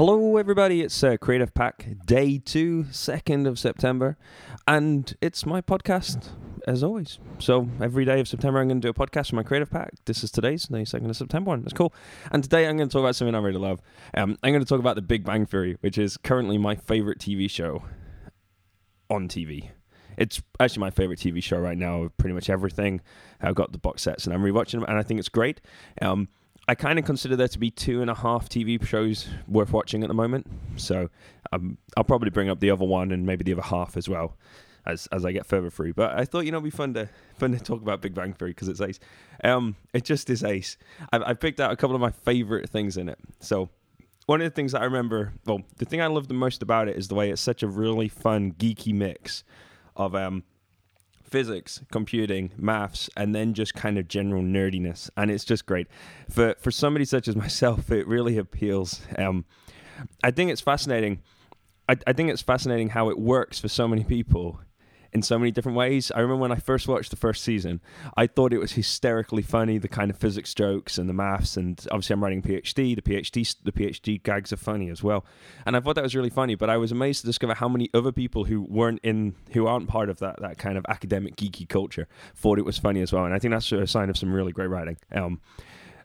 Hello, everybody. It's uh, Creative Pack Day 2, 2nd of September, and it's my podcast, as always. So, every day of September, I'm going to do a podcast for my Creative Pack. This is today's, the 2nd of September one. That's cool. And today, I'm going to talk about something I really love. Um, I'm going to talk about The Big Bang Theory, which is currently my favorite TV show on TV. It's actually my favorite TV show right now of pretty much everything. I've got the box sets and I'm rewatching them, and I think it's great. Um, I kind of consider there to be two and a half TV shows worth watching at the moment. So um, I'll probably bring up the other one and maybe the other half as well as as I get further through. But I thought you know it'd be fun to fun to talk about Big Bang Theory because it's ace. Um, it just is ace. I've, I've picked out a couple of my favorite things in it. So one of the things that I remember, well, the thing I love the most about it is the way it's such a really fun geeky mix of um physics, computing, maths, and then just kind of general nerdiness, and it's just great. For for somebody such as myself, it really appeals. Um, I think it's fascinating. I, I think it's fascinating how it works for so many people in so many different ways. I remember when I first watched the first season, I thought it was hysterically funny, the kind of physics jokes and the maths, and obviously I'm writing PhD. The PhD the PhD gags are funny as well, and I thought that was really funny. But I was amazed to discover how many other people who weren't in, who aren't part of that that kind of academic geeky culture, thought it was funny as well. And I think that's a sign of some really great writing. Um,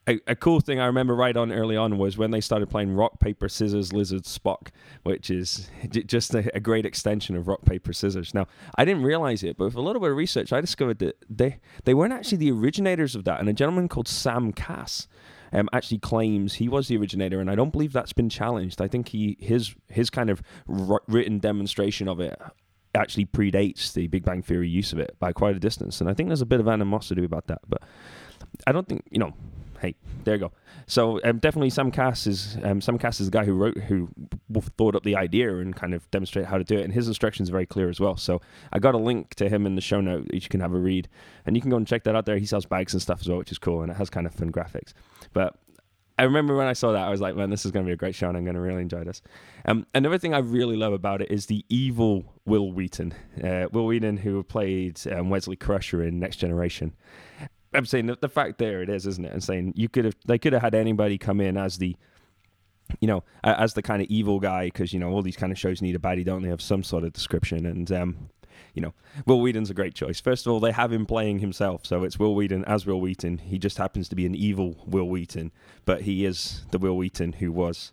a, a, cool thing I remember right on early on was when they started playing rock paper scissors lizard Spock, which is just a, a, great extension of rock paper scissors. Now I didn't realize it, but with a little bit of research, I discovered that they they weren't actually the originators of that, and a gentleman called Sam Kass. Um, actually claims he was the originator, and I don't believe that's been challenged. I think he his his kind of written demonstration of it actually predates the Big Bang Theory use of it by quite a distance, and I think there's a bit of animosity about that. But I don't think you know hey, there you go. So um, definitely Sam Kass is um, Sam Kass is the guy who wrote who thought up the idea and kind of demonstrate how to do it, and his instructions are very clear as well. So I got a link to him in the show note that you can have a read, and you can go and check that out there. He sells bags and stuff as well, which is cool, and it has kind of fun graphics. But I remember when I saw that, I was like, man, this is going to be a great show, and I'm going to really enjoy this. Um, another thing I really love about it is the evil Wil Wheaton. Uh, Wil Wheaton, who played um, Wesley Crusher in Next Generation. I'm saying the, the fact there it is, isn't it? And saying you could have they could have had anybody come in as the you know, as the kind of evil guy, because you know all these kind of shows need a baddie, don't they? Have some sort of description, and um, you know, Wil Wheaton's a great choice. First of all, they have him playing himself, so it's Wil Wheaton as Wil Wheaton. He just happens to be an evil Wil Wheaton, but he is the Wil Wheaton who was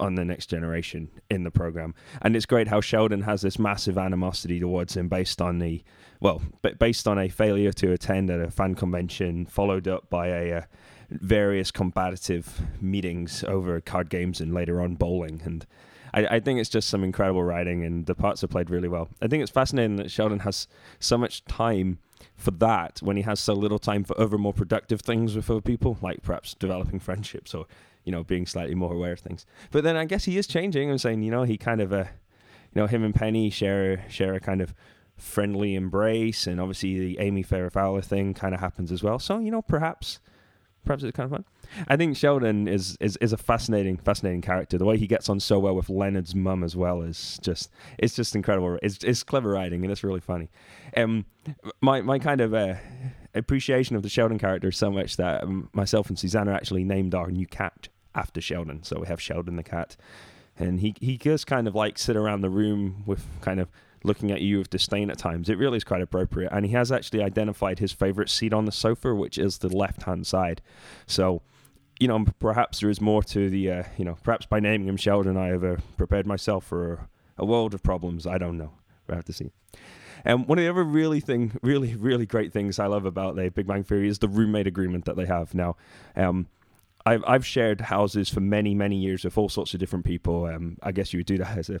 on the next generation in the program. And it's great how Sheldon has this massive animosity towards him based on the, well, based on a failure to attend at a fan convention, followed up by a uh, various combative meetings over card games and later on bowling. And I, I, think it's just some incredible writing, and the parts are played really well. I think it's fascinating that Sheldon has so much time for that when he has so little time for other more productive things with other people, like perhaps developing friendships or you know, being slightly more aware of things. But then I guess he is changing I'm saying, you know, he kind of, uh, you know, him and Penny share share a kind of friendly embrace, and obviously the Amy Farrah Fowler thing kind of happens as well. So you know, perhaps, perhaps it's kind of fun. I think Sheldon is, is is a fascinating fascinating character. The way he gets on so well with Leonard's mum as well is just it's just incredible. It's it's clever writing and it's really funny. Um, my my kind of uh, appreciation of the Sheldon character is so much that um, myself and Susanna actually named our new cat after Sheldon. So we have Sheldon the cat, and he he just kind of like sit around the room with kind of looking at you with disdain at times. It really is quite appropriate, and he has actually identified his favorite seat on the sofa, which is the left hand side. So. You know, perhaps there is more to the, uh, you know, perhaps by naming him Sheldon, I have uh, prepared myself for a, world of problems. I don't know. we have to see. And one of the other really thing, really, really great things I love about the Big Bang Theory is the roommate agreement that they have now. Um, I've I've shared houses for many many years with all sorts of different people. Um, I guess you would do that as a,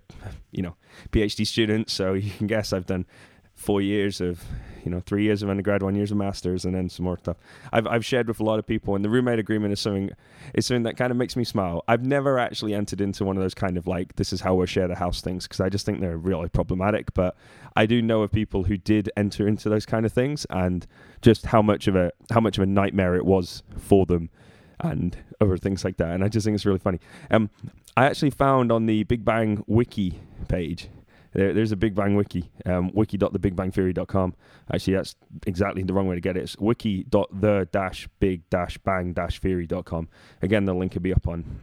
you know, PhD student. So you can guess I've done four years of, you know, three years of undergrad, one years of masters, and then some more stuff. I've I've shared with a lot of people, and the roommate agreement is something, is something that kind of makes me smile. I've never actually entered into one of those kind of like this is how we share the house things because I just think they're really problematic. But I do know of people who did enter into those kind of things, and just how much of a how much of a nightmare it was for them and other things like that. And I just think it's really funny. Um, I actually found on the Big Bang Wiki page, there, there's a Big Bang Wiki, um, wiki.thebigbangtheory.com. Actually, that's exactly the wrong way to get it. It's wiki.the-big-bang-theory.com. Again, the link will be up on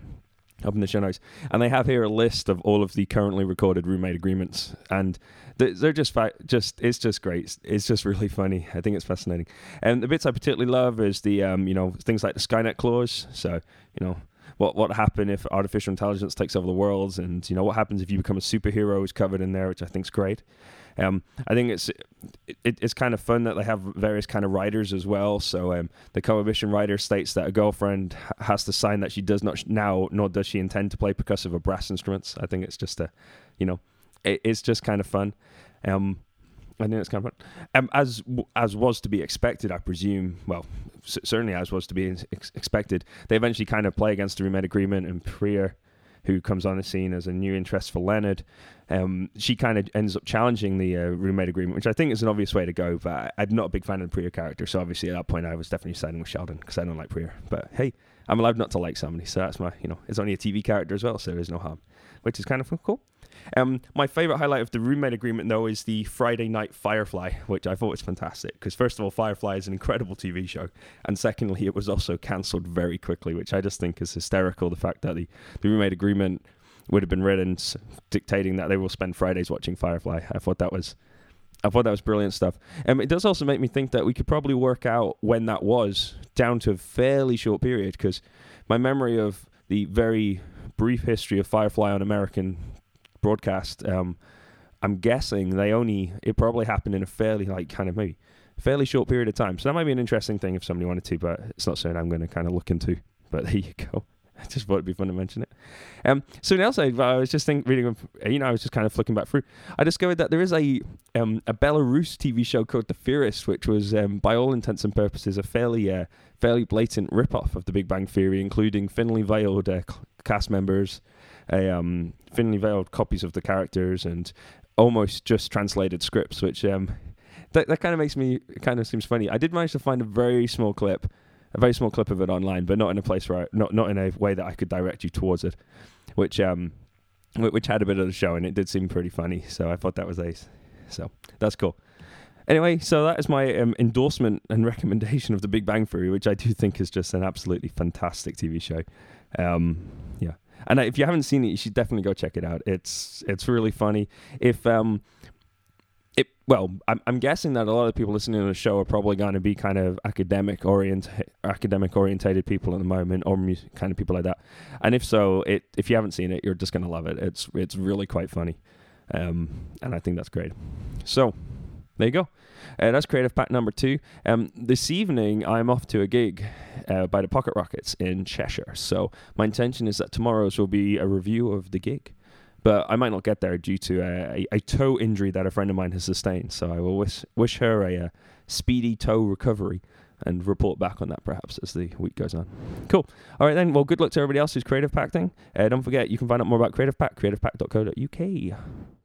up in the show notes. And they have here a list of all of the currently recorded roommate agreements, and they're just fa- just it's just great. It's just really funny. I think it's fascinating. And the bits I particularly love is the um, you know things like the Skynet clause. So you know what what happened if artificial intelligence takes over the world, and you know what happens if you become a superhero is covered in there, which I think is great. Um, I think it's it, it's kind of fun that they have various kind of writers as well. So um, the cohabitation writer states that a girlfriend has to sign that she does not now, nor does she intend to play percussive or brass instruments. I think it's just a, you know, it, it's just kind of fun. Um, I think it's kind of fun. Um, as as was to be expected, I presume. Well, c- certainly as was to be ex- expected, they eventually kind of play against the roommate agreement, and Priya who comes on the scene as a new interest for Leonard. Um, she kind of ends up challenging the uh, roommate agreement, which I think is an obvious way to go. But I, am not a big fan of the Priya character, so obviously at that point I was definitely siding with Sheldon because I don't like Priya. But hey, I'm allowed not to like somebody, so that's my, you know, it's only a TV character as well, so there's no harm, which is kind of cool. Um, my favorite highlight of the roommate agreement, though, is the Friday Night Firefly, which I thought was fantastic. Because first of all, Firefly is an incredible TV show, and secondly, it was also cancelled very quickly, which I just think is hysterical. The fact that the, the roommate agreement would have been written dictating that they will spend Fridays watching Firefly. I thought that was. I thought that was brilliant stuff. Um, it does also make me think that we could probably work out when that was down to a fairly short period because my memory of the very brief history of Firefly on American broadcast. Um, I'm guessing they only it probably happened in a fairly like kind of maybe fairly short period of time. So that might be an interesting thing if somebody wanted to, but it's not something I'm going to kind of look into. But there you go. I just thought it'd be fun to mention it. Um, else I, I was just think, reading, you know, I was just kind of flicking back through. I discovered that there is a um, a Belarus TV show called The Theorist, which was, um, by all intents and purposes, a fairly uh, fairly blatant rip-off of The Big Bang Theory, including thinly veiled uh, cast members, a um, thinly veiled copies of the characters and almost just translated scripts, which um, that that kind of makes me kind of seems funny. I did manage to find a very small clip, a very small clip of it online, but not in a place where I, not not in a way that I could direct you towards it, which um which had a bit of the show and it did seem pretty funny. So I thought that was ace. So that's cool. Anyway, so that is my um, endorsement and recommendation of The Big Bang Theory, which I do think is just an absolutely fantastic TV show. Um, yeah, and if you haven't seen it, you should definitely go check it out. It's it's really funny. If um, it well, I'm I'm guessing that a lot of people listening to the show are probably going to be kind of academic orient academic orientated people at the moment, or kind of people like that. And if so, it if you haven't seen it, you're just going to love it. It's it's really quite funny, um, and I think that's great. So there you go. Uh, that's creative pack number two. Um, this evening, I'm off to a gig uh, by the Pocket Rockets in Cheshire. So my intention is that tomorrow's will be a review of the gig. But I might not get there due to a, a, toe injury that a friend of mine has sustained. So I will wish, wish her a, a speedy toe recovery and report back on that perhaps as the week goes on. Cool. All right then. Well, good luck to everybody else who's Creative Pack thing. Uh, don't forget, you can find out more about Creative Pack, creativepack.co.uk.